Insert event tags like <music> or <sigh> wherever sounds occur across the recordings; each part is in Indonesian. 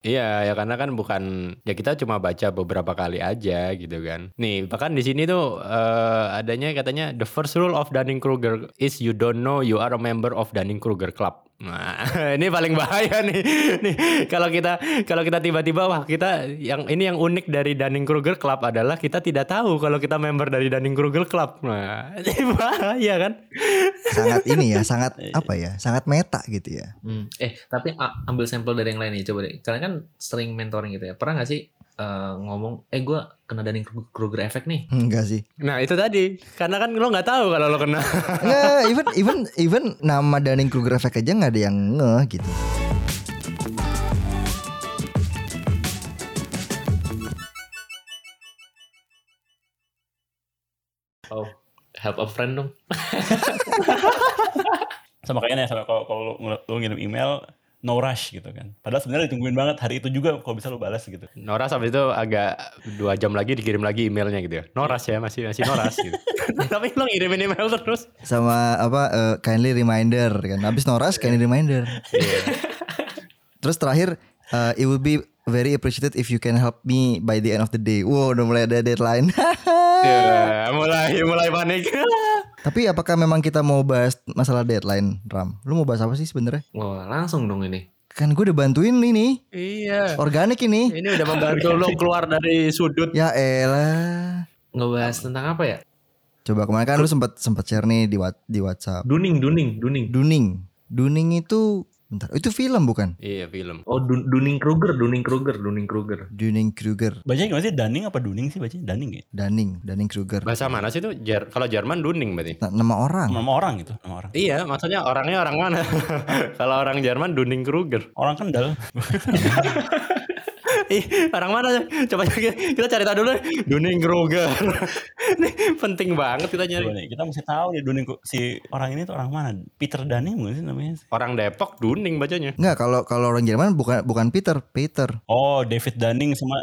Iya, ya karena kan bukan ya kita cuma baca beberapa kali aja gitu kan. Nih, bahkan di sini tuh eh, adanya katanya the first rule of Dunning-Kruger is you don't know you are a member of Dunning-Kruger Club. Nah, <laughs> ini paling bahaya nih. Nih, kalau kita kalau kita tiba-tiba wah kita yang ini yang unik dari Dunning-Kruger Club adalah kita tidak tahu kalau kita member dari Dunning-Kruger Club. Nah, <laughs> ini bahaya kan? Sangat ini ya, <laughs> sangat apa ya? Sangat meta gitu ya. Hmm. Eh tapi a- ambil sampel dari yang lain nih coba deh. Kalian kan sering mentoring gitu ya. Pernah nggak sih eh, ngomong, eh gue kena Dunning Kruger effect nih. Enggak sih. Nah, itu tadi. Karena kan lo nggak tahu kalau lo kena. <laughs> Enggak, even even even nama Dunning Kruger effect aja nggak ada yang ngeh gitu. Oh, help a friend dong. <laughs> sama kayaknya sama kalau kalau lu, lu ngirim email no rush gitu kan. Padahal sebenarnya ditungguin banget hari itu juga kalau bisa lu balas gitu. Noras habis itu agak dua jam lagi dikirim lagi emailnya gitu ya. Noras ya masih masih Noras gitu. <laughs> Tapi lo ngirimin email terus. Sama apa eh, kindly reminder kan. Habis noras kindly reminder. Iya. <laughs> Terus terakhir eh, it would be very appreciated if you can help me by the end of the day. Wow, udah mulai ada deadline. <laughs> Ya, mulai mulai panik. Tapi apakah memang kita mau bahas masalah deadline, Ram? Lu mau bahas apa sih sebenarnya? Wah, langsung dong ini. Kan gue udah bantuin ini, iya. organik ini. Ini udah <laughs> membantu lo keluar dari sudut. Ya elah. Ngebahas tentang apa ya? Coba kemarin kan lu sempat sempat share nih di di WhatsApp. Duning, duning, duning. Duning. Duning itu bentar, itu film bukan? Iya film. Oh, Dun Dunning Kruger, Dunning Kruger, Dunning Kruger. Dunning Kruger. Bacanya gimana sih? Dunning apa Dunning sih bacanya? Dunning ya? Dunning, Dunning Kruger. Bahasa mana sih itu? Jer kalau Jerman Dunning berarti. Nah, nama orang. Nama orang gitu, nama orang. Iya, maksudnya orangnya orang mana? <laughs> kalau orang Jerman Dunning Kruger. Orang Kendal. <laughs> Ih, orang mana? Coba kita, kita cari tahu dulu. Dunning Kruger. <laughs> Ini penting banget kita Coba nyari. nih, kita mesti tahu nih Dunning si orang ini tuh orang mana? Peter Dunning bukan sih namanya? Orang Depok Dunning bacanya. Enggak, kalau kalau orang Jerman bukan bukan Peter, Peter. Oh, David Dunning sama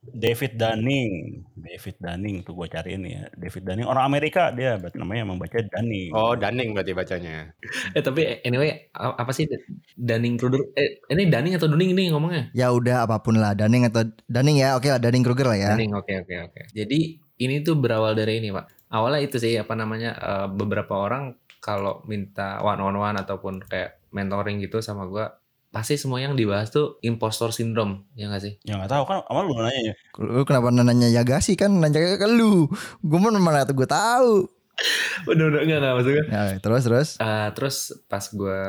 David Dunning. David Dunning tuh gue cariin ya. David Dunning orang Amerika dia, berarti namanya emang baca Dunning. Oh, Dunning berarti bacanya. Eh, tapi anyway, apa sih Dunning Kruger? Eh, ini Dunning atau Duning ini ngomongnya? Ya udah apa pun lah, Dunning atau Dunning ya, oke lah Dunning Kruger lah ya. Dunning, oke, oke, oke. Jadi, ini tuh berawal dari ini, Pak. Awalnya itu sih, apa namanya, eh, beberapa orang kalau minta one on one ataupun kayak mentoring gitu sama gua pasti semua yang dibahas tuh impostor syndrome, ya nggak sih? Ya nggak tahu kan, sama lu nanya ya. Lu kenapa nanya Yagasi kan nanya ke lu. Gue mau mana tuh gue tahu. <laughs> Udah, udah, enggak, enggak, maksudnya. Ya, terus terus. Eh, terus pas gue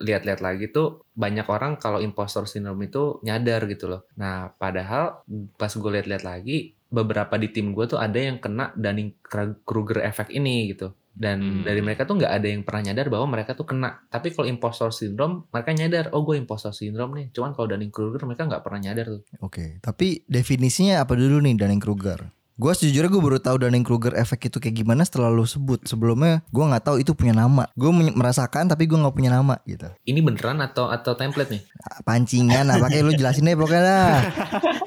lihat-lihat lagi tuh banyak orang kalau impostor syndrome itu nyadar gitu loh. Nah padahal pas gue lihat-lihat lagi beberapa di tim gue tuh ada yang kena Dunning Kruger effect ini gitu. Dan Hmm. dari mereka tuh nggak ada yang pernah nyadar bahwa mereka tuh kena. Tapi kalau impostor syndrome mereka nyadar, oh gue impostor syndrome nih. Cuman kalau Dunning Kruger mereka nggak pernah nyadar tuh. Oke, tapi definisinya apa dulu nih Dunning Kruger? Gue sejujurnya gue baru tahu Dunning Kruger efek itu kayak gimana setelah lu sebut. Sebelumnya gue nggak tahu itu punya nama. Gue merasakan tapi gue nggak punya nama gitu. Ini beneran atau atau template nih? Ah, Pancingan apa kayak lu jelasin deh pokoknya dah. <laughs>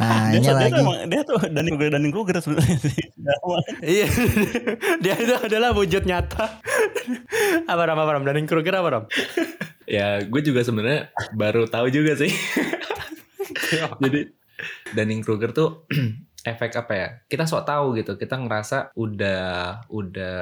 Nah, Dia, dia lagi. tuh emang, dia tuh Dunning Kruger Dunning Kruger sebenarnya sih. Iya. <laughs> Dia itu adalah wujud nyata. <laughs> apa Ram? Apa Ram? Dunning Kruger apa Ram? Ya gue juga sebenarnya baru tahu juga sih. Jadi Dunning Kruger tuh <clears throat> efek apa ya? Kita sok tahu gitu. Kita ngerasa udah udah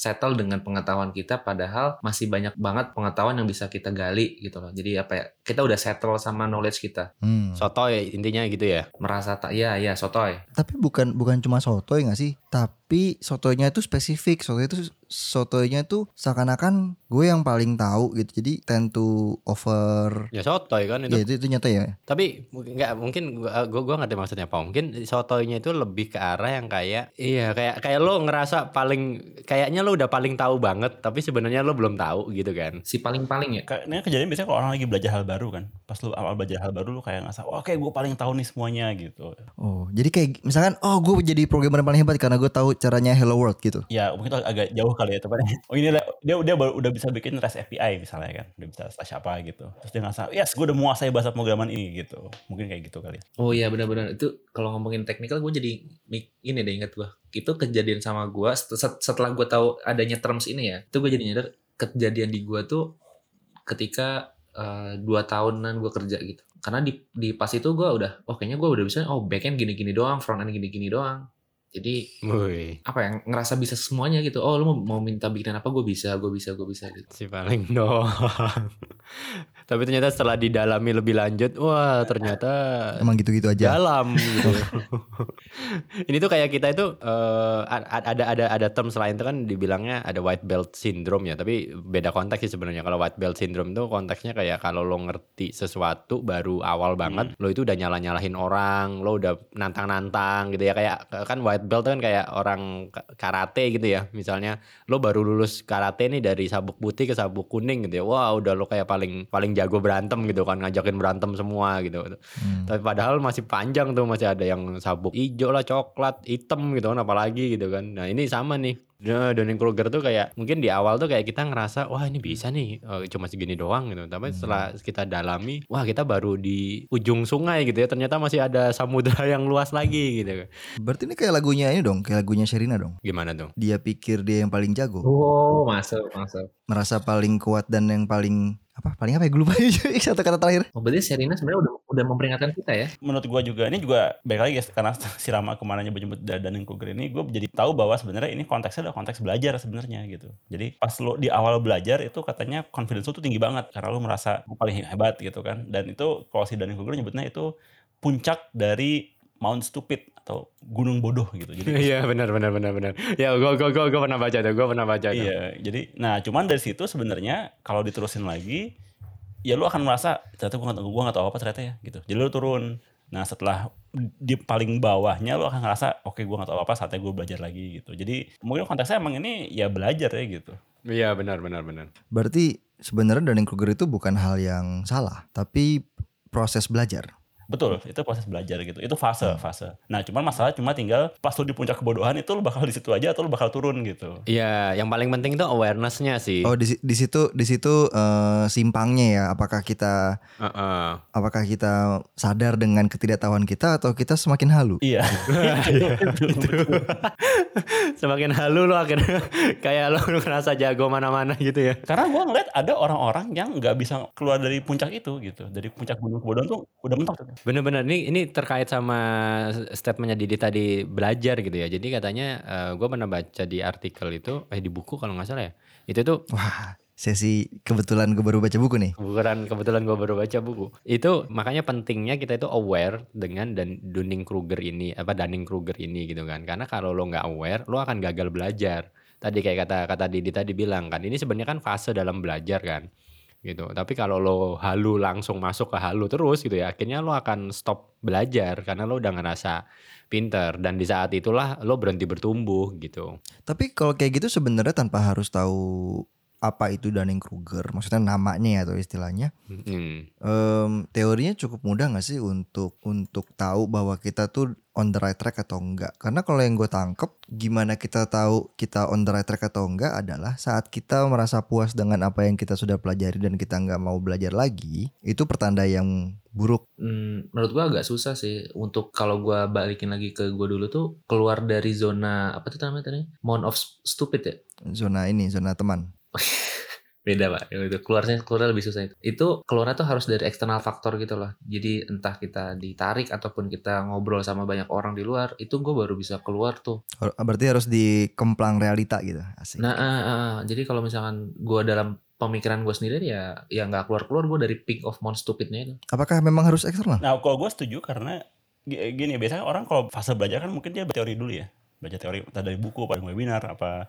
settle dengan pengetahuan kita padahal masih banyak banget pengetahuan yang bisa kita gali gitu loh. Jadi apa ya? Kita udah settle sama knowledge kita. Hmm. Sotoy intinya gitu ya. Merasa tak ya ya sotoy. Tapi bukan bukan cuma sotoy nggak sih? Tapi sotoynya itu spesifik. Sotoy itu sotoynya tuh seakan-akan gue yang paling tahu gitu. Jadi tend to over. Ya sotoy kan itu. Ya itu, itu nyata ya. Tapi mungkin- nggak mungkin gua gua, gua ngerti maksudnya apa. Mungkin sotoynya itu lebih ke arah yang kayak iya kayak kayak lo ngerasa paling kayaknya lo udah paling tahu banget tapi sebenarnya lo belum tahu gitu kan. Si paling-paling ya. Kayak- Ini kejadian biasanya kalau orang lagi belajar hal baru kan. Pas lu awal belajar hal baru lu kayak ngerasa, "Wah, oke gue paling tahu nih semuanya" gitu. Oh, jadi kayak misalkan oh gue jadi programmer paling hebat karena gue tahu caranya Hello World gitu. Ya mungkin itu agak jauh kali ya tepatnya. <laughs> Oh ini dia dia baru udah bisa bikin REST API misalnya kan, udah bisa slash apa gitu. Terus dia ngerasa, yes gue udah menguasai bahasa pemrograman ini gitu. Mungkin kayak gitu kali. ya. Oh iya benar-benar itu kalau ngomongin teknikal gue jadi mik- ini deh ingat gue itu kejadian sama gue setelah gue tahu adanya terms ini ya itu gue jadi nyadar kejadian di gue tuh ketika eh, dua tahunan gue kerja gitu. Karena di di pas itu gue udah oh kayaknya gue udah bisa oh backend gini-gini doang front end gini-gini doang. Jadi Woi, apa ya ngerasa bisa semuanya gitu. Oh lu mau, mau minta bikin apa gue bisa gue bisa gue bisa gitu. Si paling doang. <laughs> Tapi ternyata setelah didalami lebih lanjut, wah ternyata Emang gitu-gitu aja. dalam <laughs> gitu. Ini tuh kayak kita itu eh, a- ada ada ada term selain itu kan dibilangnya ada white belt syndrome ya, tapi beda konteks sih sebenarnya. Kalau white belt syndrome tuh konteksnya kayak kalau lo ngerti sesuatu baru awal banget, lo itu udah nyala-nyalahin orang, lo udah nantang-nantang gitu ya kayak kan white belt kan kayak orang ka- karate gitu ya. Misalnya lo baru lulus karate nih dari sabuk putih ke sabuk kuning gitu ya. Wah, udah lo kayak paling paling jago berantem gitu kan, ngajakin berantem semua gitu. Hmm. Tapi padahal masih panjang tuh masih ada yang sabuk hijau lah, coklat, hitam gitu kan apalagi gitu kan. Nah, ini sama nih. Nah, Dunning Kruger tuh kayak mungkin di awal tuh kayak kita ngerasa wah ini bisa nih eh, cuma segini doang gitu. Tapi setelah kita dalami, wah kita baru di ujung sungai gitu ya. Ternyata masih ada samudra <laughs> yang luas lagi gitu. Berarti ini kayak lagunya ini dong, kayak lagunya Sherina dong. Gimana tuh? Dia pikir dia yang paling jago, oh masuk masuk merasa paling kuat dan yang paling apa? Paling apa ya? Gue lupa <laughs> satu kata terakhir. oh berarti Serena sebenarnya udah udah memperingatkan kita ya menurut gua juga ini juga baik lagi guys karena <laughs> si Rama ke mana nyebut-nyebut Dunning Kruger ini gue jadi tahu bahwa sebenarnya ini konteksnya adalah konteks belajar sebenarnya gitu jadi pas lo di awal belajar itu katanya confidence lo tuh tinggi banget karena lo merasa paling hebat gitu kan dan itu kalau si Dunning Kruger nyebutnya itu puncak dari Mount Stupid atau gunung bodoh gitu jadi Iya benar benar benar benar. Ya gua gua gua, gua pernah baca tuh, gua pernah baca tuh. Iya, jadi nah cuman dari situ sebenarnya kalau diterusin lagi ya lu akan merasa ternyata gua nggak gua nggak tahu apa ternyata ya gitu. Jadi lu turun. Nah setelah di paling bawahnya lu akan ngerasa oke gua nggak tahu apa saatnya gue belajar lagi gitu. Jadi mungkin konteksnya emang ini ya belajar ya gitu. Iya benar benar benar. Berarti sebenarnya Dunning Kruger itu bukan hal yang salah, tapi proses belajar. Betul, itu proses belajar gitu. Itu fase, fase. Nah, cuman masalah cuma tinggal pas lu di puncak kebodohan itu lu bakal di situ aja atau lu bakal turun gitu. Iya, yang paling penting itu awareness-nya sih. Oh di, di situ di situ eh, simpangnya ya. Apakah kita Heeh. apakah kita sadar dengan ketidaktahuan kita atau kita semakin halu? Iya. <laughs> Semakin halu lo akhirnya <laughs> kayak lo ngerasa jago mana-mana gitu ya. Karena gue ngeliat ada orang-orang yang nggak bisa keluar dari puncak itu gitu. Dari puncak gunung kebodohan tuh udah mentok tuh. Bener-bener ini ini terkait sama statementnya Didi tadi belajar gitu ya. Jadi katanya gue pernah baca di artikel itu, eh di buku kalau nggak salah ya. Itu tuh Wah, sesi kebetulan gue baru baca buku nih. Bukan kebetulan gue baru baca buku. Itu makanya pentingnya kita itu aware dengan dan Dunning Kruger ini apa Dunning Kruger ini gitu kan. Karena kalau lo nggak aware, lo akan gagal belajar. Tadi kayak kata kata Didi tadi bilang kan, ini sebenarnya kan fase dalam belajar kan. Gitu. Tapi kalau lo halu langsung masuk ke halu terus gitu ya, akhirnya lo akan stop belajar karena lo udah ngerasa pinter dan di saat itulah lo berhenti bertumbuh gitu. Tapi kalau kayak gitu sebenarnya tanpa harus tahu apa itu Dunning Kruger, maksudnya namanya ya atau istilahnya, Hmm. em, teorinya cukup mudah nggak sih untuk untuk tahu bahwa kita tuh on the right track atau enggak? Karena kalau yang gue tangkep, gimana kita tahu kita on the right track atau enggak adalah saat kita merasa puas dengan apa yang kita sudah pelajari dan kita nggak mau belajar lagi, itu pertanda yang buruk. Hmm, menurut gua agak susah sih untuk kalau gua balikin lagi ke gua dulu tuh keluar dari zona apa tuh namanya tadi Mount of Stupid ya Zona ini, zona teman. <laughs> beda pak itu keluarnya keluar lebih susah itu itu keluarnya tuh harus dari eksternal faktor gitu loh jadi entah kita ditarik ataupun kita ngobrol sama banyak orang di luar itu gue baru bisa keluar tuh Berarti harus dikemplang realita gitu. Asik. nah ah, ah, ah. jadi kalau misalkan gue dalam pemikiran gue sendiri ya ya nggak keluar keluar gue dari peak of Mount Stupidnya itu Apakah memang harus eksternal? Nah, kalau gue setuju karena gi- gini biasanya orang kalau fase belajar kan mungkin dia teori dulu ya. Belajar teori entah dari buku, apa dari webinar, apa uh,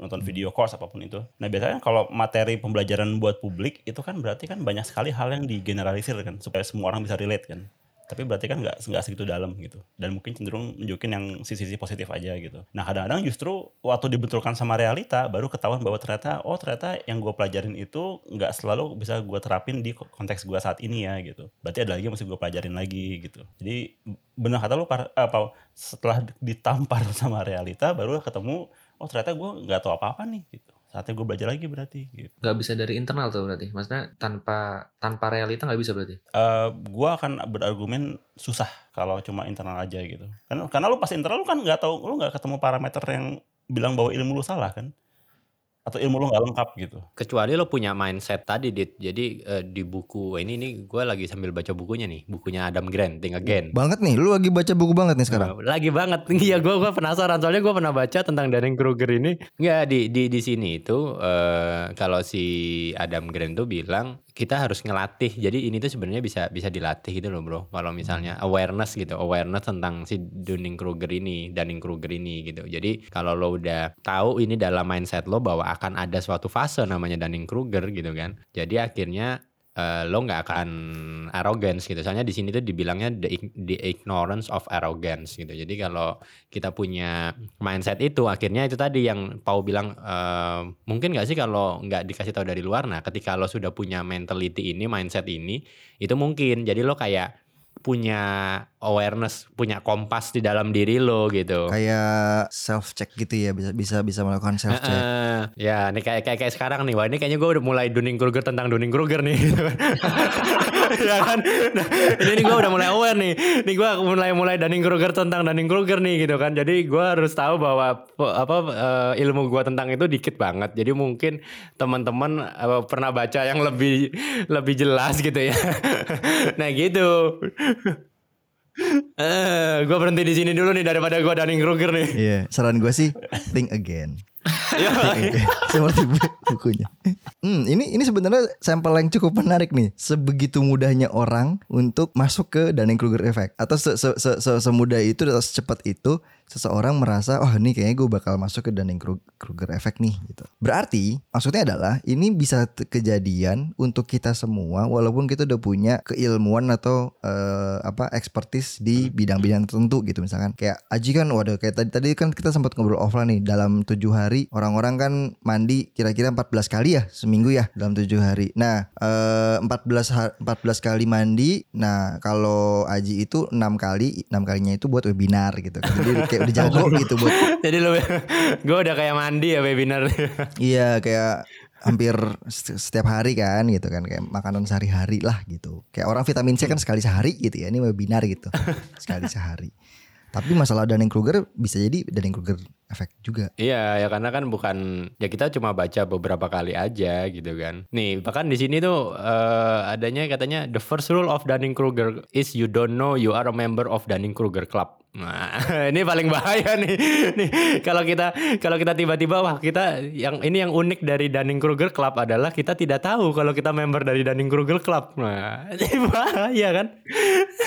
nonton video course apa pun itu. Nah, biasanya kalau materi pembelajaran buat publik itu kan berarti kan banyak sekali hal yang digeneralisir kan supaya semua orang bisa relate kan. Tapi berarti kan nggak nggak segitu dalam gitu. Dan mungkin cenderung nunjukin yang sisi-sisi positif aja gitu. Nah, kadang-kadang justru waktu dibenturkan sama realita baru ketahuan bahwa ternyata oh ternyata yang gue pelajarin itu nggak selalu bisa gue terapin di konteks gue saat ini ya gitu. Berarti ada lagi yang mesti gue pelajarin lagi gitu. Jadi benar kata lu apa setelah ditampar <laughs> sama realita baru ketemu oh ternyata gue nggak tahu apa-apa nih gitu. Saatnya gue belajar lagi berarti gitu. nggak bisa dari internal tuh berarti maksudnya tanpa tanpa realita nggak bisa berarti eh gue akan berargumen susah kalau cuma internal aja gitu. Karena karena lu pas internal lu kan nggak tahu, lu nggak ketemu parameter yang bilang bahwa ilmu lu salah kan. Atau ilmu lo nggak lengkap gitu. Kecuali lo punya mindset tadi, Dit. Jadi uh, di buku ini nih gue lagi sambil baca bukunya nih, bukunya Adam Grant, Think Again. Banget nih, lu lagi baca buku banget nih sekarang. Uh, lagi banget, <laughs> iya gue gua penasaran soalnya gue pernah baca tentang Dunning Kruger ini. Nggak di di di sini itu uh, kalau si Adam Grant tuh bilang kita harus ngelatih. Jadi ini tuh sebenarnya bisa bisa dilatih gitu loh, Bro. Kalau misalnya awareness gitu, awareness tentang si Dunning Kruger ini, Dunning Kruger ini gitu. Jadi kalau lo udah tahu ini dalam mindset lo bahwa akan ada suatu fase namanya Dunning Kruger gitu kan. Jadi akhirnya uh, lo nggak akan arrogance gitu. Soalnya di sini tuh dibilangnya the, the ignorance of arrogance gitu. Jadi kalau kita punya mindset itu, akhirnya itu tadi yang Pau bilang uh, mungkin nggak sih kalau nggak dikasih tahu dari luar. Nah, ketika lo sudah punya mentality ini, mindset ini, itu mungkin. Jadi lo kayak punya awareness, punya kompas di dalam diri lo gitu. Kayak self check gitu ya, bisa bisa bisa melakukan self check. Uh, ya, nih kayak kayak kayak sekarang nih, wah ini kayaknya gue udah mulai Dunning Kruger tentang Dunning Kruger nih. <laughs> Ya kan, nah, ini, ini gue udah mulai aware nih, nih gue mulai mulai Dunning Kruger tentang Dunning Kruger nih gitu kan. Jadi gue harus tahu bahwa apa uh, ilmu gue tentang itu dikit banget. Jadi mungkin teman-teman uh, pernah baca yang lebih lebih jelas gitu ya. <laughs> nah gitu. Eh, gue berhenti di sini dulu nih daripada gue Dunning Kruger nih. Iya, yeah, saran gue sih think again. Seperti bukunya. Hmm, ini ini sebenarnya sampel yang cukup menarik nih. Sebegitu mudahnya orang untuk masuk ke Dunning Kruger effect atau se, se, se, se semudah itu atau secepat itu seseorang merasa oh ini kayaknya gue bakal masuk ke Dunning Kruger effect nih gitu. Berarti maksudnya adalah ini bisa kejadian untuk kita semua walaupun kita udah punya keilmuan atau uh, apa expertise di bidang-bidang tertentu gitu misalkan kayak Aji kan waduh kayak tadi tadi kan kita sempat ngobrol offline nih dalam tujuh hari orang-orang kan mandi kira-kira 14 kali ya seminggu ya dalam tujuh hari. Nah uh, 14 14 kali mandi. Nah kalau Aji itu enam kali enam kalinya itu buat webinar gitu. Jadi kayak udah jago <laughs> gitu buat. Jadi lo <laughs> gue udah kayak mandi ya webinar. <laughs> iya kayak hampir setiap hari kan gitu kan kayak makanan sehari-hari lah gitu. Kayak orang vitamin C kan sekali sehari gitu ya. Ini webinar gitu. Sekali sehari. Tapi masalah Dunning Kruger bisa jadi Dunning Kruger efek juga. Iya, ya karena kan bukan ya kita cuma baca beberapa kali aja gitu kan. Nih, bahkan di sini tuh uh, adanya katanya the first rule of Dunning Kruger is you don't know you are a member of Dunning Kruger Club. Nah, <laughs> ini paling bahaya nih. Nih, kalau kita kalau kita tiba-tiba wah kita yang ini yang unik dari Dunning Kruger Club adalah kita tidak tahu kalau kita member dari Dunning Kruger Club. Nah, <laughs> ini bahaya kan?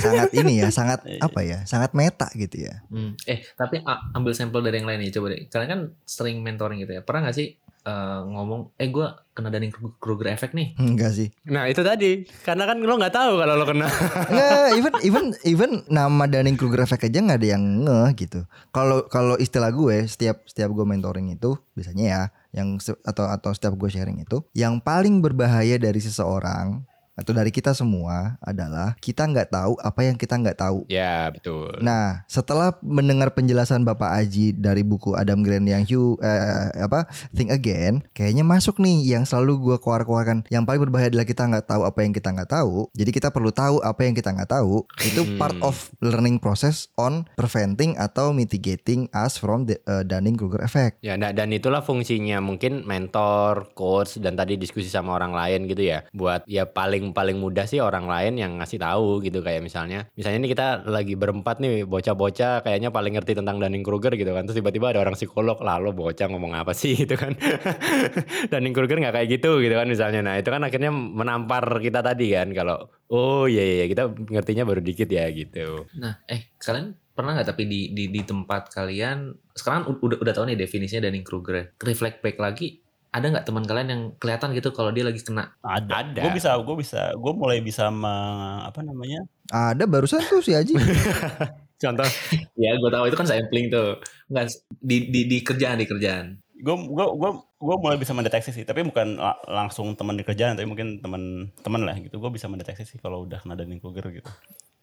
Sangat ini ya, sangat apa ya? Sangat meta gitu ya. Hmm. Eh, tapi ambil sampel dari yang lain nih coba deh. Kalian kan sering mentoring gitu ya. Pernah gak sih uh, ngomong eh gue kena Dunning Kruger effect nih. Enggak sih. Nah itu tadi. Karena kan lo nggak tahu kalau lo kena. <laughs> Enggak even even even nama Dunning Kruger effect aja nggak ada yang ngeh gitu. Kalau kalau istilah gue setiap setiap gue mentoring itu biasanya ya yang atau atau setiap gue sharing itu yang paling berbahaya dari seseorang atau dari kita semua adalah kita nggak tahu apa yang kita nggak tahu. Ya betul. Nah setelah mendengar penjelasan Bapak Aji dari buku Adam Grant yang Hugh eh, apa Think Again, kayaknya masuk nih yang selalu gue keluar-keluarkan. Yang paling berbahaya adalah kita nggak tahu apa yang kita nggak tahu. Jadi kita perlu tahu apa yang kita nggak tahu. Itu hmm. part of learning process on preventing atau mitigating us from the uh, Dunning-Kruger effect. Ya nah, dan itulah fungsinya mungkin mentor, coach dan tadi diskusi sama orang lain gitu ya. Buat ya paling paling paling mudah sih orang lain yang ngasih tahu gitu. Kayak misalnya misalnya ini kita lagi berempat nih bocah-bocah kayaknya paling ngerti tentang Dunning Kruger gitu kan. Terus tiba-tiba ada orang psikolog lalu bocah ngomong apa sih <laughs> gitu kan. Dunning Kruger nggak kayak gitu gitu kan misalnya. Nah itu kan akhirnya menampar kita tadi kan kalau oh iya, iya iya kita ngertinya baru dikit ya gitu. Nah eh kalian pernah nggak tapi di, di di tempat kalian sekarang udah udah tahu nih definisinya Dunning Kruger reflect back lagi ada nggak teman kalian yang kelihatan gitu kalau dia lagi kena? Ada. ada. Gue bisa, gue bisa, gue mulai bisa me, apa namanya? Ada barusan tuh si Aji. <laughs> Contoh? ya gue tahu itu kan sampling tuh. Enggak di, di di kerjaan di kerjaan. Gue gue gue gue mulai bisa mendeteksi sih, tapi bukan langsung teman di kerjaan, tapi mungkin teman teman lah gitu. Gue bisa mendeteksi sih kalau udah kena Kruger gitu.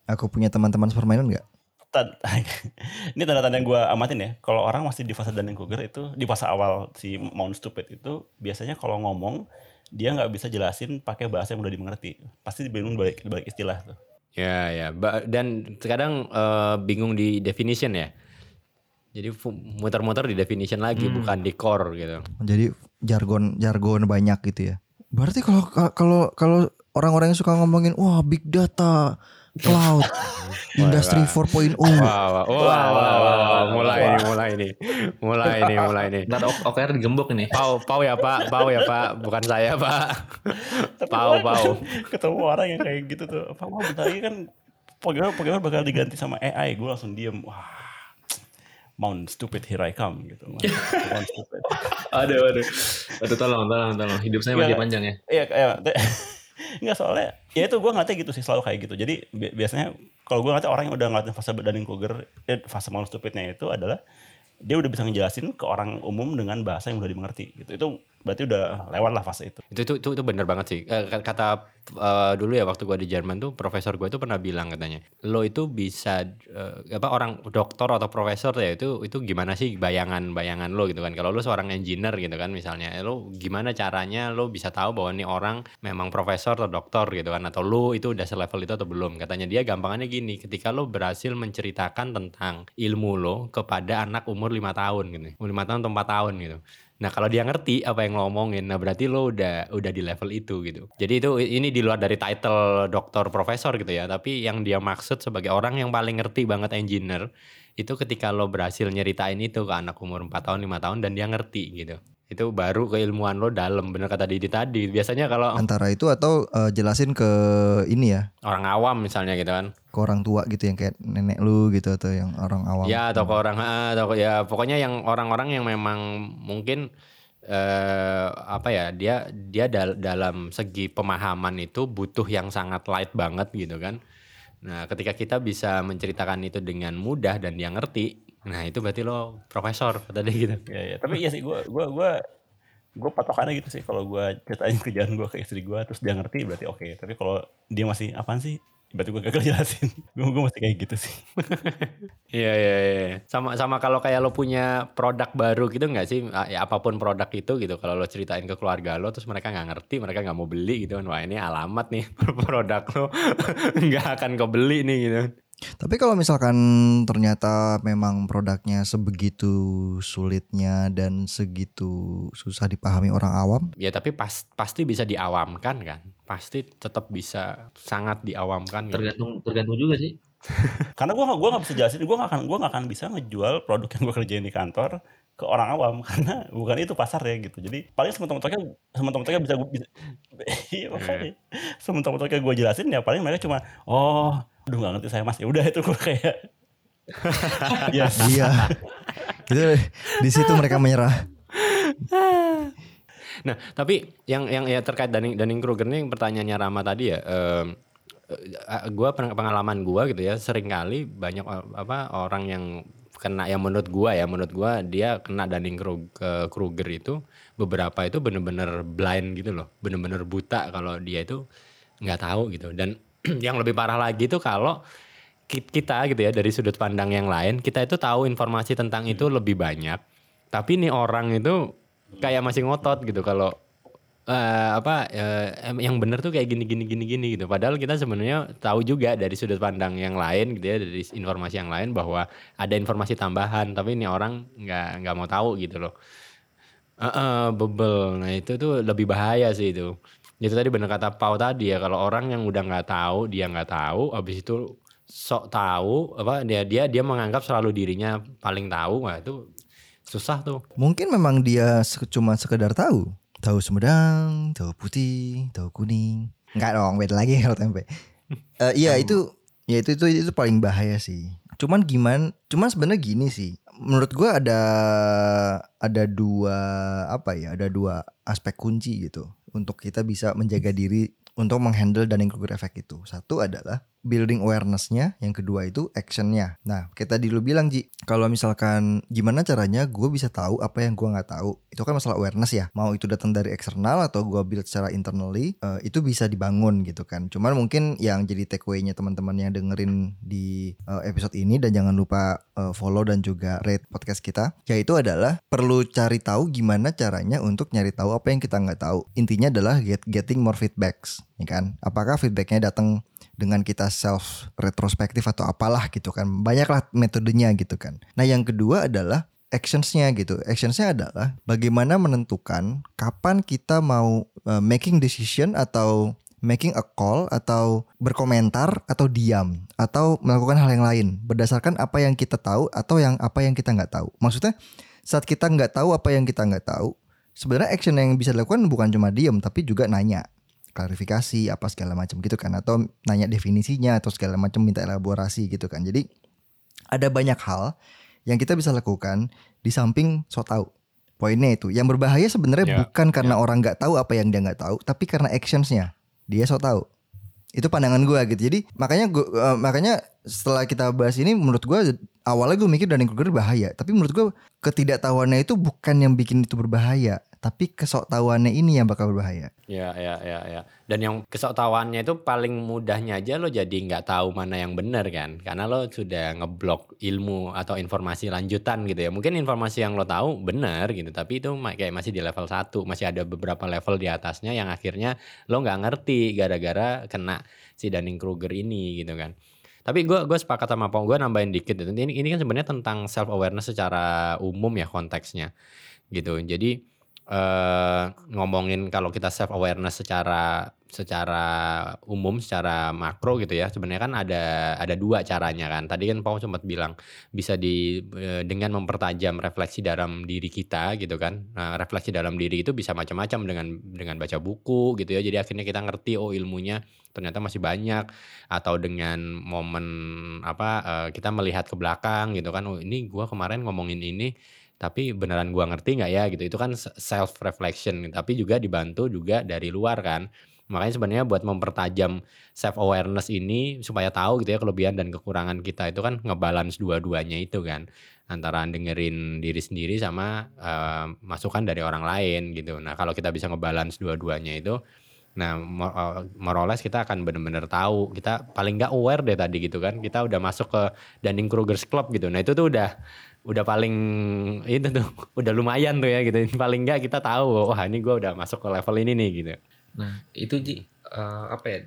Aku punya teman-teman permainan nggak? <laughs> ini tanda-tanda yang gue amatin ya. Kalau orang masih di fase Dunning Kruger itu di fase awal si Mount Stupid itu biasanya kalau ngomong dia nggak bisa jelasin pakai bahasa yang udah dimengerti. Pasti bingung balik balik istilah tuh. Ya ya. Dan kadang uh, bingung di definition ya. Jadi muter-muter di definition lagi hmm. bukan di core gitu. Jadi jargon jargon banyak gitu ya. Berarti kalau kalau kalau orang-orang yang suka ngomongin wah big data, cloud, <laughs> industri 4.0. Wah, wah, wah, wah, wah, wah, mulai ini, mulai ini, mulai ini, mulai ini. Ntar OKR digembok ini. Pau, pau ya Pak, pau ya Pak, bukan saya Pak. <laughs> Tapi Pau, pau. ketemu orang yang kayak gitu tuh. Pak mau bentar lagi kan Pokemon, Pokemon bakal diganti sama AI. Gue langsung diem. Wah, Mount stupid here I come gitu. Mount stupid. <laughs> Aduh, aduh. Aduh, tolong, tolong, tolong. Hidup saya masih Iya. panjang ya. Iya kayak Enggak soalnya ya itu gue ngeliatnya gitu sih selalu kayak gitu. Jadi bi- biasanya kalau gue ngeliatnya orang yang udah ngeliatin fase Dunning Kruger eh, fase Mount stupidnya itu adalah dia udah bisa ngejelasin ke orang umum dengan bahasa yang udah dimengerti gitu. Itu berarti udah lewat lah fase itu. Itu itu itu, itu bener banget sih. Eh, Kata eh, dulu ya waktu gua di Jerman tuh profesor gue itu pernah bilang katanya, lo itu bisa eh, apa orang doktor atau profesor ya itu itu gimana sih bayangan-bayangan lo gitu kan. Kalau lo seorang engineer gitu kan misalnya, eh, lo gimana caranya lo bisa tahu bahwa ini orang memang profesor atau doktor gitu kan atau lo itu udah selevel itu atau belum. Katanya dia gampangannya gini, ketika lo berhasil menceritakan tentang ilmu lo kepada anak umur lima tahun gitu. Umur lima tahun atau 4 tahun gitu. Nah kalau dia ngerti apa yang lo omongin, nah berarti lo udah udah di level itu gitu. Jadi itu ini di luar dari title doktor profesor gitu ya, tapi yang dia maksud sebagai orang yang paling ngerti banget engineer itu ketika lo berhasil nyeritain itu ke anak umur 4 tahun 5 tahun dan dia ngerti gitu. Itu baru keilmuan lo dalam bener kata Didi tadi. Biasanya kalau Antara itu atau eh, jelasin ke ini ya, orang awam misalnya gitu kan. ke orang tua gitu yang kayak nenek lu gitu atau yang orang awam. Ya atau ke orang ah, atau ke- ya pokoknya yang orang-orang yang memang mungkin eh apa ya dia dia dal- dalam segi pemahaman itu butuh yang sangat light banget gitu kan. Nah, ketika kita bisa menceritakan itu dengan mudah dan dia ngerti, nah itu berarti lo profesor kata dia gitu. Ya, ya. Tapi iya sih gue gue gue gue patokannya gitu sih kalau gue ceritain kerjaan gue ke istri gue terus dia ngerti berarti oke. Tapi kalau dia masih apaan sih? Berarti gue gagal <laughs> jelasin. gue gue masih kayak gitu sih. <laughs> Iya iya iya. Sama sama kalau kayak lo punya produk baru gitu nggak sih? Ya apa pun produk itu gitu. Kalau lo ceritain ke keluarga lo terus mereka nggak ngerti, mereka nggak mau beli gitu kan. Wah ini alamat nih <laughs> produk lo nggak akan kebeli nih gitu. Tapi kalau misalkan ternyata memang produknya sebegitu sulitnya dan segitu susah dipahami orang awam, Ya tapi pas, pasti bisa diawamkan kan. Pasti tetap bisa sangat diawamkan. gitu. Tergantung tergantung juga sih. <laughs> Karena gue gak, gua gak bisa jelasin, gue gak akan gue gak akan bisa ngejual produk yang gue kerjain di kantor ke orang awam <laughs> karena bukan itu pasar ya gitu. Jadi paling sementok-mentoknya sementok-mentoknya bisa gue bisa <laughs> iya makanya. Sementok-mentoknya gue jelasin ya paling mereka cuma oh aduh gak ngerti saya mas ya udah itu gue kayak yes. <laughs> iya. itu di situ mereka menyerah. Nah, tapi yang yang ya terkait Dunning Dunning Kruger nih pertanyaannya Rama tadi ya em, eh, gua peng- pengalaman gua gitu ya sering kali banyak apa orang yang kena yang menurut gua ya menurut gua dia kena Dunning Kruger itu beberapa itu bener-bener blind gitu loh bener-bener buta kalau dia itu nggak tahu gitu dan <clears throat> yang lebih parah lagi itu kalau ki- kita gitu ya dari sudut pandang yang lain kita itu tahu informasi tentang itu lebih banyak tapi nih orang itu kayak masih ngotot gitu kalau eh, apa em- yang bener tuh kayak gini gini gini gini gitu padahal kita sebenarnya tahu juga dari sudut pandang yang lain gitu ya dari informasi yang lain bahwa ada informasi tambahan tapi ini orang nggak nggak mau tahu gitu loh Heeh, bebel. Nah itu tuh lebih bahaya sih itu. Itu tadi bener kata Pau tadi ya kalau orang yang udah nggak tahu dia nggak tahu, habis itu sok tahu apa dia dia dia menganggap selalu dirinya paling tahu, wah itu susah tuh. Mungkin memang dia cuma sekedar tahu. Tahu Sumedang, tahu putih, tahu kuning. Enggak dong, beda lagi kalau tempe. <laughs> Eh, iya itu ya itu, itu itu paling bahaya sih. Cuman gimana? Cuman sebenarnya gini sih. Menurut gua ada ada dua apa ya? Ada dua aspek kunci gitu untuk kita bisa menjaga diri untuk menghandle Dunning-Kruger effect itu. Satu adalah building awareness-nya, yang kedua itu action-nya. Nah, kita dulu bilang Ji, kalau misalkan gimana caranya gue bisa tahu apa yang gue nggak tahu, itu kan masalah awareness ya. Mau itu datang dari eksternal atau gue build secara internally, eh, itu bisa dibangun gitu kan. Cuman mungkin yang jadi takeaway-nya teman-teman yang dengerin di eh, episode ini dan jangan lupa eh, follow dan juga rate podcast kita, yaitu adalah perlu cari tahu gimana caranya untuk nyari tahu apa yang kita nggak tahu. Intinya adalah get, getting more feedbacks, ya kan? Apakah feedbacknya datang dengan kita self retrospektif atau apalah gitu kan banyaklah metodenya gitu kan nah yang kedua adalah actionsnya gitu. Actionsnya adalah bagaimana menentukan kapan kita mau uh, making decision atau making a call atau berkomentar atau diam atau melakukan hal yang lain berdasarkan apa yang kita tahu atau yang apa yang kita nggak tahu. Maksudnya saat kita nggak tahu apa yang kita nggak tahu, sebenarnya action yang bisa dilakukan bukan cuma diam tapi juga nanya klarifikasi apa segala macam gitu kan atau nanya definisinya atau segala macam minta elaborasi gitu kan. Jadi ada banyak hal yang kita bisa lakukan di samping so tahu. Poinnya itu, yang berbahaya sebenarnya Ya, bukan karena orang nggak tahu apa yang dia nggak tahu, tapi karena actionsnya dia so tahu. Itu pandangan gue gitu. Jadi makanya gua, eh, makanya setelah kita bahas ini, menurut gue awalnya gue mikir Dunning Kruger bahaya, tapi menurut gue ketidaktahuannya itu bukan yang bikin itu berbahaya, tapi kesoktahuannya ini yang bakal berbahaya. Ya, ya, ya, ya. Dan yang kesoktahuannya itu paling mudahnya aja lo jadi nggak tahu mana yang benar kan, karena lo sudah ngeblok ilmu atau informasi lanjutan gitu ya. Mungkin informasi yang lo tahu benar gitu, tapi itu kayak masih di level 1 masih ada beberapa level di atasnya yang akhirnya lo nggak ngerti gara-gara kena si Dunning Kruger ini gitu kan. Tapi gue gue sepakat sama Pong, gue nambahin dikit. Ini ini kan sebenarnya tentang self awareness secara umum ya konteksnya gitu. Jadi eh ngomongin kalau kita self awareness secara secara umum secara makro gitu ya. Sebenarnya kan ada ada dua caranya kan. Tadi kan Paul sempat bilang bisa di eh, dengan mempertajam refleksi dalam diri kita gitu kan. Nah, refleksi dalam diri itu bisa macam-macam dengan dengan baca buku gitu ya. Jadi akhirnya kita ngerti oh ilmunya ternyata masih banyak. Atau dengan momen apa eh, kita melihat ke belakang gitu kan. Oh ini gua kemarin ngomongin ini tapi beneran gua ngerti nggak ya gitu itu kan self reflection tapi juga dibantu juga dari luar kan makanya sebenarnya buat mempertajam self awareness ini supaya tahu gitu ya kelebihan dan kekurangan kita itu kan ngebalance dua-duanya itu kan antara dengerin diri sendiri sama eh, masukan dari orang lain gitu nah kalau kita bisa ngebalance dua-duanya itu Nah, eh, more or less kita akan bener-bener tahu. Kita paling nggak aware deh tadi gitu kan. Kita udah masuk ke Dunning Kruger's Club gitu. Nah, itu tuh udah udah paling itu tuh <laughs> udah lumayan tuh ya gitu. Paling nggak kita tahu wah ini gua udah masuk ke level ini nih gitu. Nah, itu Ji, eh, apa ya?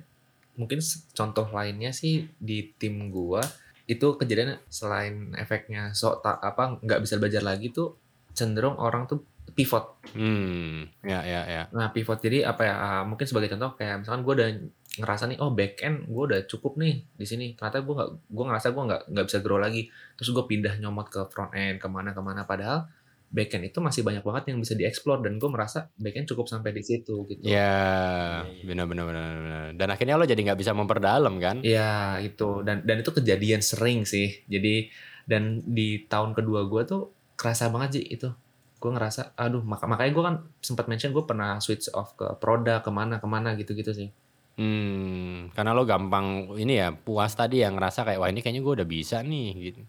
Mungkin contoh lainnya sih di tim gua itu kejadian selain efeknya sok tak apa nggak bisa belajar lagi tuh cenderung orang tuh pivot. Hmm, ya ya ya. Nah, pivot jadi apa ya? ah, mungkin sebagai contoh kayak misalkan gua udah ngerasa nih, oh back end gue udah cukup nih di sini. Ternyata gue nggak, gue ngerasa gue nggak nggak bisa grow lagi. Terus gue pindah nyomot ke front end ke mana ke mana. Padahal back end itu masih banyak banget yang bisa dieksplor dan gue merasa back end cukup sampai di situ gitu. Ya, benar benar benar benar. Dan akhirnya lo jadi nggak bisa memperdalam kan? Iya itu dan dan itu kejadian sering sih. Jadi dan di tahun kedua gue tuh kerasa banget sih itu. Gue ngerasa, aduh maka makanya gue kan sempat mention gue pernah switch off ke produk ke mana ke mana gitu gitu sih. Hmm, karena lo gampang ini ya puas tadi yang ngerasa kayak wah ini kayaknya gue udah bisa nih gitu.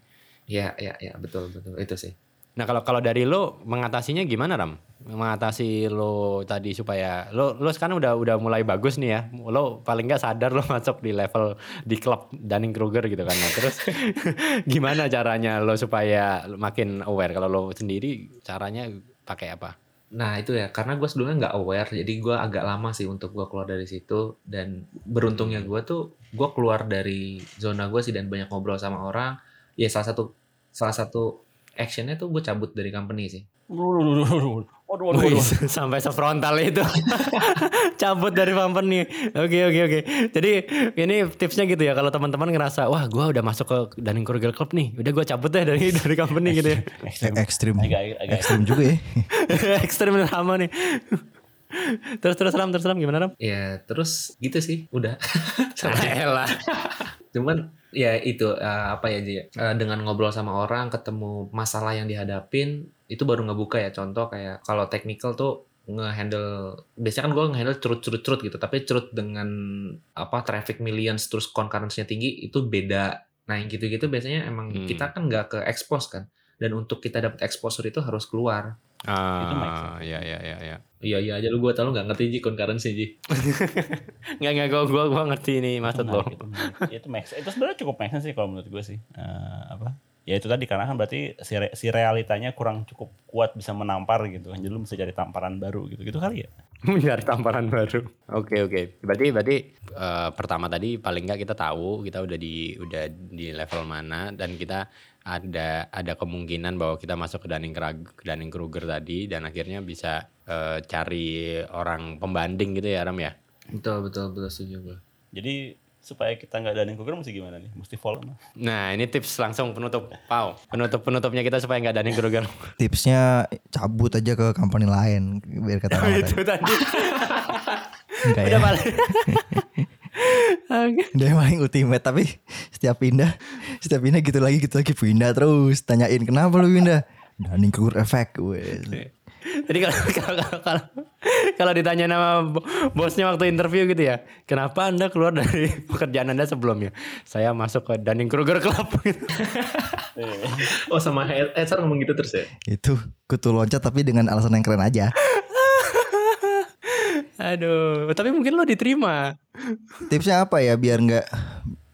Iya iya iya betul betul itu sih. Nah kalau kalau dari lo mengatasinya gimana Ram? Mengatasi lo tadi supaya lo lo sekarang udah udah mulai bagus nih ya. Lo paling nggak sadar lo <laughs> masuk di level di klub Dunning Kruger gitu kan. Nah, terus <laughs> gimana caranya lo supaya makin aware? Kalau lo sendiri caranya pakai apa? Nah itu ya karena gue sebelumnya nggak aware jadi gue agak lama sih untuk gue keluar dari situ dan beruntungnya gue tuh gue keluar dari zona gue sih dan banyak ngobrol sama orang. Ya salah satu salah satu actionnya tuh gue cabut dari company sih. Waduh, waduh, waduh, sampai sefrontal itu <laughs> cabut dari company. Oke oke oke. Jadi ini tipsnya gitu ya kalau teman-teman ngerasa wah gua udah masuk ke Dunning Kruger Club nih, udah gua cabut deh dari <laughs> dari company gitu ya. Ekstrim. Agak- agak- Ekstrim juga ya. <laughs> Ekstrim sama nih. terus terus Ram terus Ram gimana Ram? Ya terus gitu sih udah. Elah. Cuman ya itu eh, apa ya Ji, eh, dengan ngobrol sama orang ketemu masalah yang dihadapin itu baru ngebuka ya. Contoh kayak kalau technical tuh ngehandle biasanya kan gue ngehandle curut curut curut gitu tapi curut dengan apa traffic millions terus concurrency-nya tinggi itu beda. Nah yang gitu-gitu biasanya emang Hmm. kita kan nggak ke expose kan. Dan untuk kita dapat exposure itu harus keluar Ah, ya ya ya ya. iya iya aja lu gue tau lu nggak ngerti Ji concurrency Ji <laughs> Nggak nggak gua gua gua ngerti nih maksud lo. Itu itu sense. Itu sebenarnya cukup make sih kalau menurut gue sih. Eh, apa? Ya itu tadi karena kan berarti si, re- si realitanya kurang cukup kuat bisa menampar gitu kan jadi lu mesti cari tamparan baru gitu gitu kali ya <laughs> Mencari tamparan baru. Oke oke. Berarti berarti eh, pertama tadi paling nggak kita tahu kita udah di udah di level mana dan kita ada ada kemungkinan bahwa kita masuk ke Dunning Dunning Kruger tadi dan akhirnya bisa eh, cari orang pembanding gitu ya Ram ya. Betul betul betul setuju gue. jadi supaya kita nggak Dunning Kruger mesti gimana nih mesti follow Nah ini tips langsung penutup. Pau penutup penutupnya kita supaya nggak Dunning Kruger. Tipsnya cabut aja ke company lain biar kata orang itu tadi. Enggak ya. Udah paling. <laughs> Oke. Dia yang paling ultimate tapi setiap pindah, setiap pindah gitu lagi gitu lagi pindah terus tanyain kenapa lu pindah? Dunning Kruger effect wes. Jadi kalau <laughs> kalau kalau kalau, kalau ditanya nama bo- bosnya waktu interview gitu ya, kenapa anda keluar dari <laughs> pekerjaan anda sebelumnya? Saya masuk ke Dunning Kruger Club. <laughs> gitu. Oh sama HR ngomong gitu terus ya? Itu kutu loncat tapi dengan alasan yang keren aja. Aduh, tapi mungkin lo diterima. Tipsnya apa ya biar nggak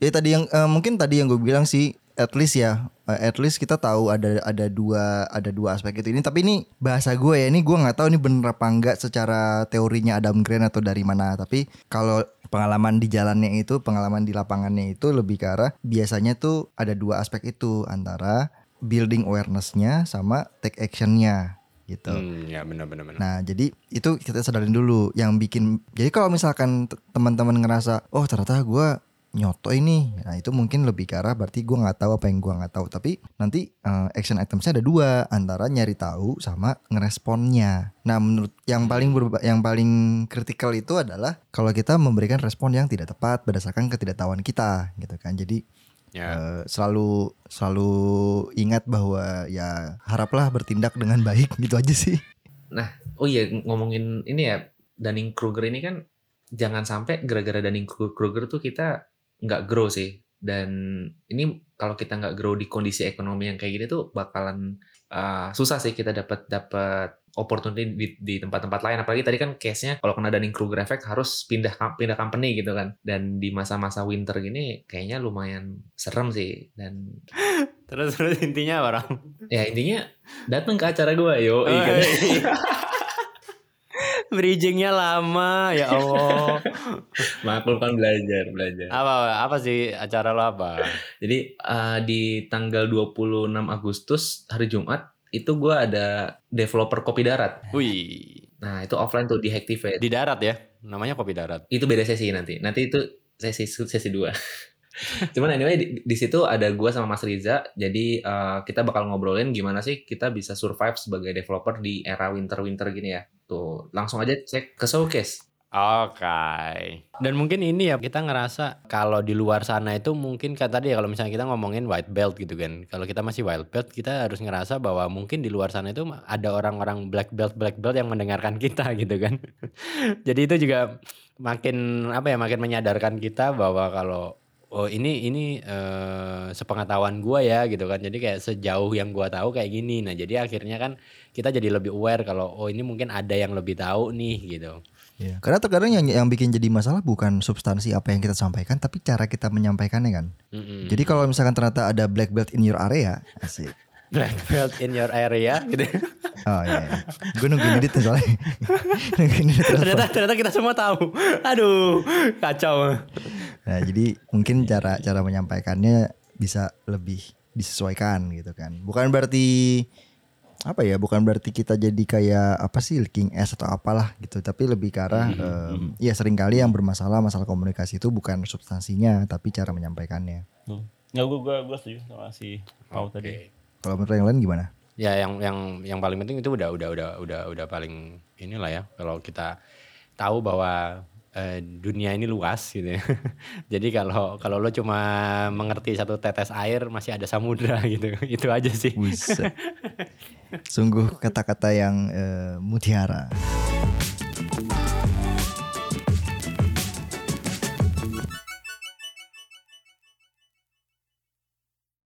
ya tadi yang eh, mungkin tadi yang gue bilang sih at least ya eh, at least kita tahu ada ada dua ada dua aspek itu ini tapi ini bahasa gue ya ini gue nggak tahu ini bener apa enggak secara teorinya Adam Grant atau dari mana tapi kalau pengalaman di jalannya itu pengalaman di lapangannya itu lebih ke arah biasanya tuh ada dua aspek itu antara building awareness-nya sama take action-nya gitu. Hmm, ya benar benar benar. Nah, jadi itu kita sadarin dulu yang bikin. Jadi kalau misalkan teman-teman ngerasa, oh ternyata gua nyoto ini, nah itu mungkin lebih ke arah berarti gua nggak tahu apa yang gua nggak tahu. Tapi nanti eh, action itemsnya ada dua, antara nyari tahu sama ngeresponnya. Nah, menurut yang paling berba- yang paling kritikal itu adalah kalau kita memberikan respon yang tidak tepat berdasarkan ketidaktahuan kita, gitu kan. Jadi Ya. Eh, selalu selalu ingat bahwa ya haraplah bertindak dengan baik gitu aja sih. Oh iya ngomongin ini ya Dunning Kruger ini kan jangan sampai gara-gara Dunning Kruger tuh kita nggak grow sih. Dan ini kalau kita nggak grow di kondisi ekonomi yang kayak gini tuh bakalan uh, susah sih kita dapat dapat opportunity di, di tempat-tempat lain. Apalagi tadi kan case-nya kalau kena Dunning Kruger effect harus pindah pindah company gitu kan. Dan di masa-masa winter gini kayaknya lumayan serem sih. Dan <laughs> Terus terus intinya apa Ram? ya intinya datang ke acara gue yo Oh, iya. <laughs> Bridgingnya lama ya Allah. <laughs> maklum kan belajar belajar apa apa sih acara lo apa? Jadi eh, di tanggal 26 Agustus hari Jumat itu gua ada developer kopi darat. Wih, Nah itu offline tuh di Hacktivate. di darat ya. Namanya kopi darat. Itu beda sesi nanti. Nanti itu sesi sesi dua. Cuman anyway di, di situ ada gua sama Mas Riza. Jadi eh, kita bakal ngobrolin gimana sih kita bisa survive sebagai developer di era winter-winter gini ya. Tuh langsung aja cek ke showcase. Oke. Dan mungkin ini ya kita ngerasa kalau di luar sana itu mungkin kayak tadi ya kalau misalnya kita ngomongin white belt gitu kan. Kalau kita masih white belt kita harus ngerasa bahwa mungkin di luar sana itu ada orang-orang black belt black belt yang mendengarkan kita <laughs> gitu kan. Jadi itu juga makin apa ya makin menyadarkan kita bahwa kalau oh ini ini eh, sepengetahuan gua ya gitu kan. Jadi kayak sejauh yang gua tahu kayak gini. Nah, jadi akhirnya kan kita jadi lebih aware kalau oh ini mungkin ada yang lebih tahu nih gitu. Iya. Karena terkadang yang yang bikin jadi masalah bukan substansi apa yang kita sampaikan, tapi cara kita menyampaikannya kan. Mm-mm. Jadi kalau misalkan ternyata ada black belt in your area, asik. <laughs> black belt in your area gitu. Oh iya, gue nungguin edit soalnya. <laughs> nungguin edit terus. ternyata ternyata kita semua tahu. Aduh, kacau. Nah jadi mungkin cara cara menyampaikannya bisa lebih disesuaikan gitu kan. Bukan berarti apa ya? Bukan berarti kita jadi kayak apa sih leaking es atau apalah gitu. Tapi lebih ke arah em, ya sering kali yang bermasalah masalah komunikasi itu bukan substansinya tapi cara menyampaikannya. Nggak gue gue gue setuju sama si Pau tadi. Kalau menurut yang lain gimana? Ya yang yang yang paling penting itu udah udah udah udah udah paling inilah ya kalau kita tahu bahwa eh, dunia ini luas gitu ya. <laughs> Jadi kalau kalau lo cuma mengerti satu tetes air masih ada samudra <laughs> gitu. Itu aja sih. Buset. <laughs> Sungguh kata-kata yang eh, mutiara.